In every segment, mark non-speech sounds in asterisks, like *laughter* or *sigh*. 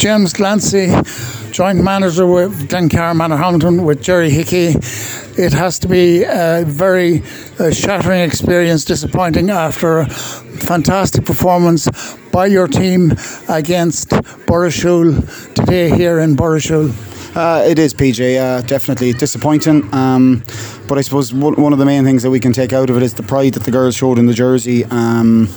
James Glancy, joint manager with Glencar Manorhamilton with Jerry Hickey. It has to be a very uh, shattering experience, disappointing after a fantastic performance by your team against Burrishoole today here in Burrishoole. Uh, it is PJ, uh, definitely disappointing. Um, but I suppose one of the main things that we can take out of it is the pride that the girls showed in the jersey. Um,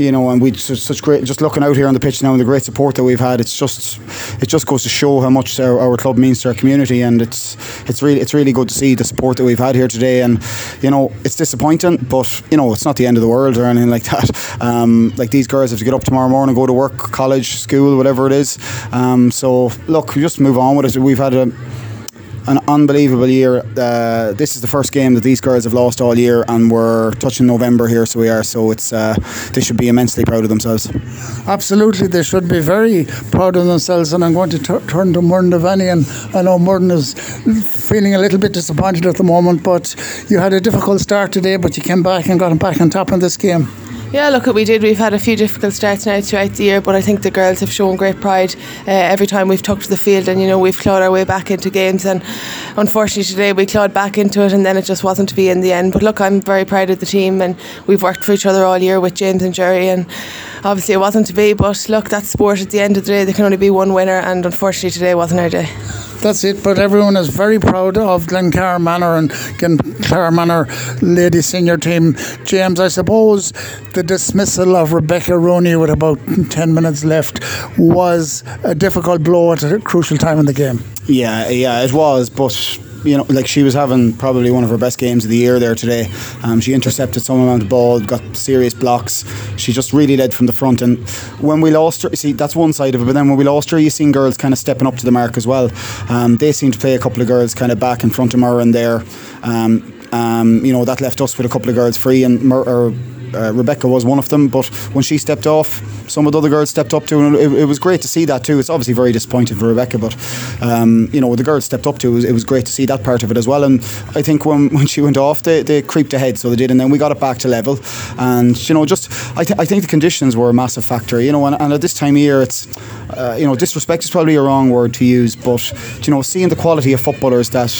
you know, and we such great. Just looking out here on the pitch now and the great support that we've had, it's just it just goes to show how much our, our club means to our community, and it's it's really it's really good to see the support that we've had here today. And you know, it's disappointing, but you know, it's not the end of the world or anything like *laughs* that. Um, like these girls have to get up tomorrow morning, go to work, college, school, whatever it is. Um, so look, just move on with it. We've had a an unbelievable year. Uh, this is the first game that these girls have lost all year, and we're touching November here, so we are. So it's uh, they should be immensely proud of themselves. Absolutely, they should be very proud of themselves. And I'm going to t- turn to Muireann Devaney, and I know Muireann is feeling a little bit disappointed at the moment, but you had a difficult start today, but you came back and got them back on top in this game. Yeah, look, what we did. We've had a few difficult starts now throughout the year, but I think the girls have shown great pride uh, every time we've tucked to the field, and you know we've clawed our way back into games. And unfortunately today we clawed back into it, and then it just wasn't to be in the end. But look, I'm very proud of the team, and we've worked for each other all year with James and Jerry, and obviously it wasn't to be. But look, that's sport. At the end of the day, there can only be one winner, and unfortunately today wasn't our day that's it. But everyone is very proud of Glencar Manor and Glencar Manor lady senior team. James, I suppose the dismissal of Rebecca Rooney with about 10 minutes left was a difficult blow at a crucial time in the game. Yeah, yeah, it was, but you know, like she was having probably one of her best games of the year there today. Um, she intercepted some amount of ball, got serious blocks. She just really led from the front. And when we lost her, see, that's one side of it. But then when we lost her, you seen girls kind of stepping up to the mark as well. Um, they seemed to play a couple of girls kind of back in front of her and there. Um, um, you know, that left us with a couple of girls free and Mur- uh, Rebecca was one of them. But when she stepped off, some of the other girls stepped up too, and it, it was great to see that too. It's obviously very disappointing for Rebecca, but um, you know the girls stepped up too. It was, it was, great to see that part of it as well. And I think when, *laughs* when she went off, they, they creeped ahead, so they did, and then we got it back to level. And you know, just I, th- I think the conditions were a massive factor. You know, and, and at this time of year, it's uh, you know disrespect is probably a wrong word to use, but you know, seeing the quality of footballers that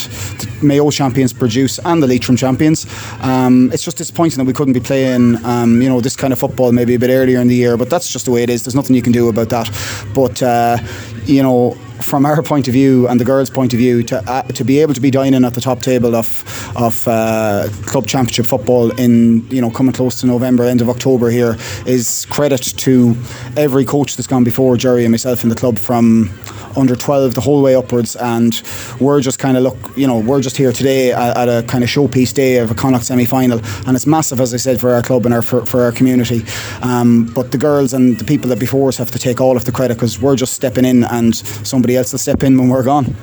Mayo champions produce and the Leitrim champions, um, it's just disappointing that we couldn't be playing um, you know this kind of football maybe a bit earlier in the year. But that's just the way it is. There's nothing you can do about that. But uh, you know, from our point of view and the girls' point of view, to uh, to be able to be dining at the top table of of uh, club championship football in you know coming close to November, end of October here is credit to every coach that's gone before Jerry and myself in the club from under 12 the whole way upwards and we're just kind of look you know we're just here today at, at a kind of showpiece day of a Connacht semi-final and it's massive as I said for our club and our for, for our community. Um, but the girls and the people that before us have to take all of the credit because we're just stepping in and somebody else will step in when we're gone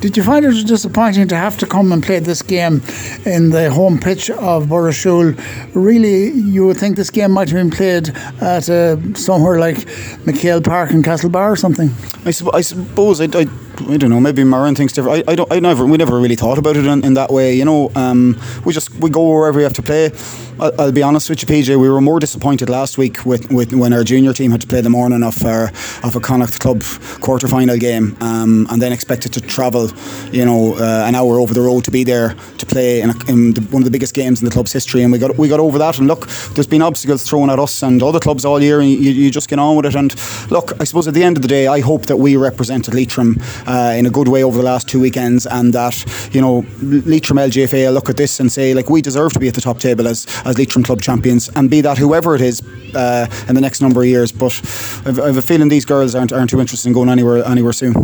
did you find it disappointing to have to come and play this game in the home pitch of Burrishoole? Really, you would think this game might have been played at uh, somewhere like McHale Park in Castlebar or something. I, su- I suppose I, I, I, don't know. Maybe Muireann thinks different. I, I don't. I never. We never really thought about it in, in that way. You know, um, we just we go wherever we have to play. I'll, I'll, be honest with you, PJ. We were more disappointed last week with, with when our junior team had to play the morning of our of a Connacht Club quarter final game, um, and then expected to travel, you know, uh, an hour over the road to be there to play in, a, in the, one of the biggest games in the club's history. And we got we got over that. And look, there's been obstacles thrown at us and other clubs all year, and you, you just get on with it. And look, I suppose at the end of the day, I hope that we represented Leitrim uh, in a good way over the last two weekends, and that you know Leitrim LGFA look at this and say like we deserve to be at the top table as as Leitrim club champions, and be that whoever it is uh, in the next number of years. But I've, I've, a feeling these girls aren't aren't too interested in going anywhere anywhere soon.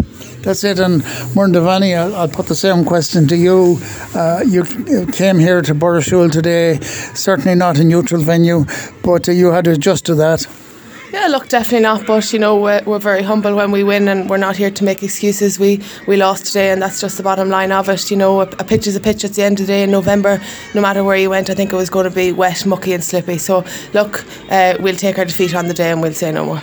That's it. And Muireann Devaney, I'll, I'll, put the same question to you. Uh, you came here to Burrishoole today, certainly not a neutral venue, but you had to adjust to that. Yeah, look, definitely not. But you know, we're, we're, very humble when we win, and we're not here to make excuses. We we lost today, and that's just the bottom line of it. You know, a, a pitch is a pitch at the end of the day in November. No matter where you went, I think it was going to be wet, mucky, and slippy. So look, uh, we'll take our defeat on the day, and we'll say no more.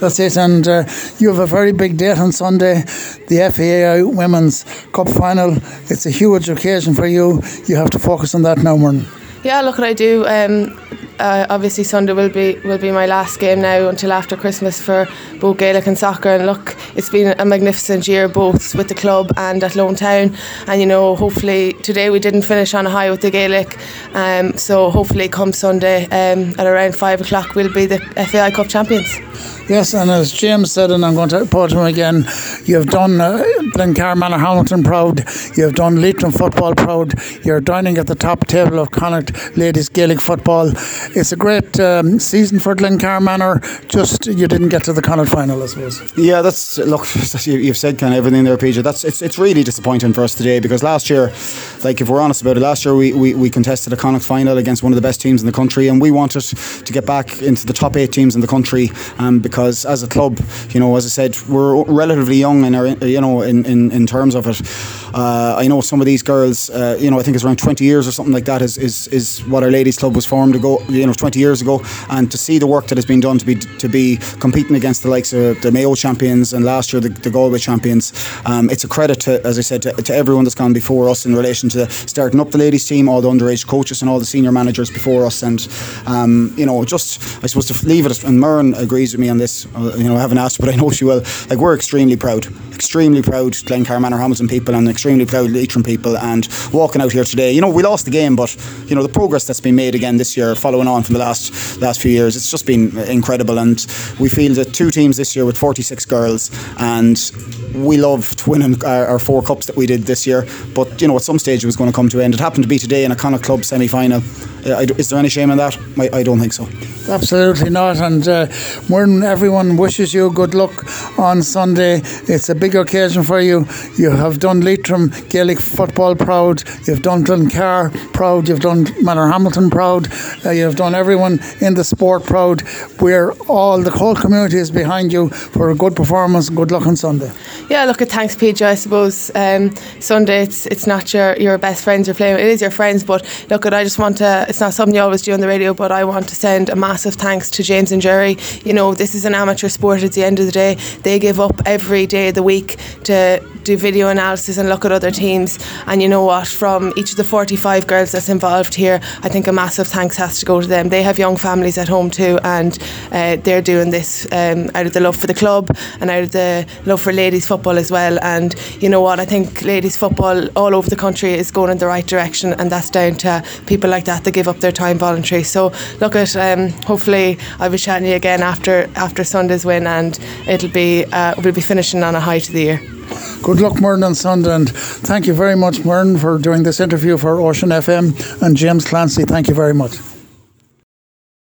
That's it. And uh, you have a very big date on Sunday, the FAI Women's Cup final. It's a huge occasion for you. You have to focus on that now, Muireann. Yeah, look, what I do. Um, uh, obviously Sunday will be will be my last game now until after Christmas for both Gaelic and soccer. And look, it's been a magnificent year both with the club and at Lone Town. And you know, hopefully today we didn't finish on a high with the Gaelic. Um, so hopefully come Sunday um, at around five o'clock we'll be the FAI Cup champions. Yes, and as James said, and I'm going to quote him again, you've done uh, Glencar Manorhamilton proud, you've done Leitrim football proud, you're dining at the top table of Connacht Ladies Gaelic football. It's a great um, season for Glencar Manor, just you didn't get to the Connacht final, I suppose. Yeah, that's, look, *laughs* you've said kind of everything there, PJ. That's, it's, it's really disappointing for us today because last year, like if we're honest about it, last year we, we, we contested a Connacht final against one of the best teams in the country and we wanted to get back into the top eight teams in the country um, because because as a club, you know, as I said, we're relatively young in our, you know, in, in, in terms of it. Uh, I know some of these girls, uh, you know, I think it's around 20 years or something like that is, is, is what our ladies club was formed ago, you know, 20 years ago, and to see the work that has been done to be to be competing against the likes of the Mayo champions and last year the, the Galway champions, um, it's a credit to, as I said, to, to, everyone that's gone before us in relation to starting up the ladies team, all the underage coaches and all the senior managers before us, and um, you know, just I suppose to leave it, and Muireann agrees with me on this. Uh, you know, I haven't asked, but I know she will. Like we're extremely proud, extremely proud Glencar Manorhamilton people and extremely proud of the Leitrim people and walking out here today. You know, we lost the game, but you know the progress that's been made again this year, following on from the last last few years, it's just been incredible. And we feel that two teams this year with 46 girls, and we loved winning our, our four cups that we did this year. But you know, at some stage it was going to come to an end. It happened to be today in a Connacht Club semi final. Uh, is there any shame in that? I, I don't think so. Absolutely not. And uh, when everyone wishes you good luck on Sunday, it's a big occasion for you. You have done Leitrim Gaelic football proud. You've done Glencar proud. You've done Manorhamilton proud. Uh, you've done everyone in the sport proud. We're all the whole community is behind you for a good performance. Good luck on Sunday. Yeah, look at thanks, PJ. I suppose um, Sunday it's it's not your your best friends you're playing. It is your friends, but look at I just want to. It's not something you always do on the radio, but I want to send a massive thanks to James and Jerry. You know, this is an amateur sport. At the end of the day, they give up every day of the week to do video analysis and look at other teams. And you know what? From each of the 45 girls that's involved here, I think a massive thanks has to go to them. They have young families at home too, and uh, they're doing this um, out of the love for the club and out of the love for ladies football as well. And you know what? I think ladies football all over the country is going in the right direction, and that's down to people like that that give up their time voluntary. So look at um, hopefully I'll be chatting to you again after after Sunday's win, and it'll be uh, we'll be finishing on a high to the year. Good luck, Muireann and Sunday, and thank you very much, Muireann, for doing this interview for Ocean FM, and James Clancy, thank you very much.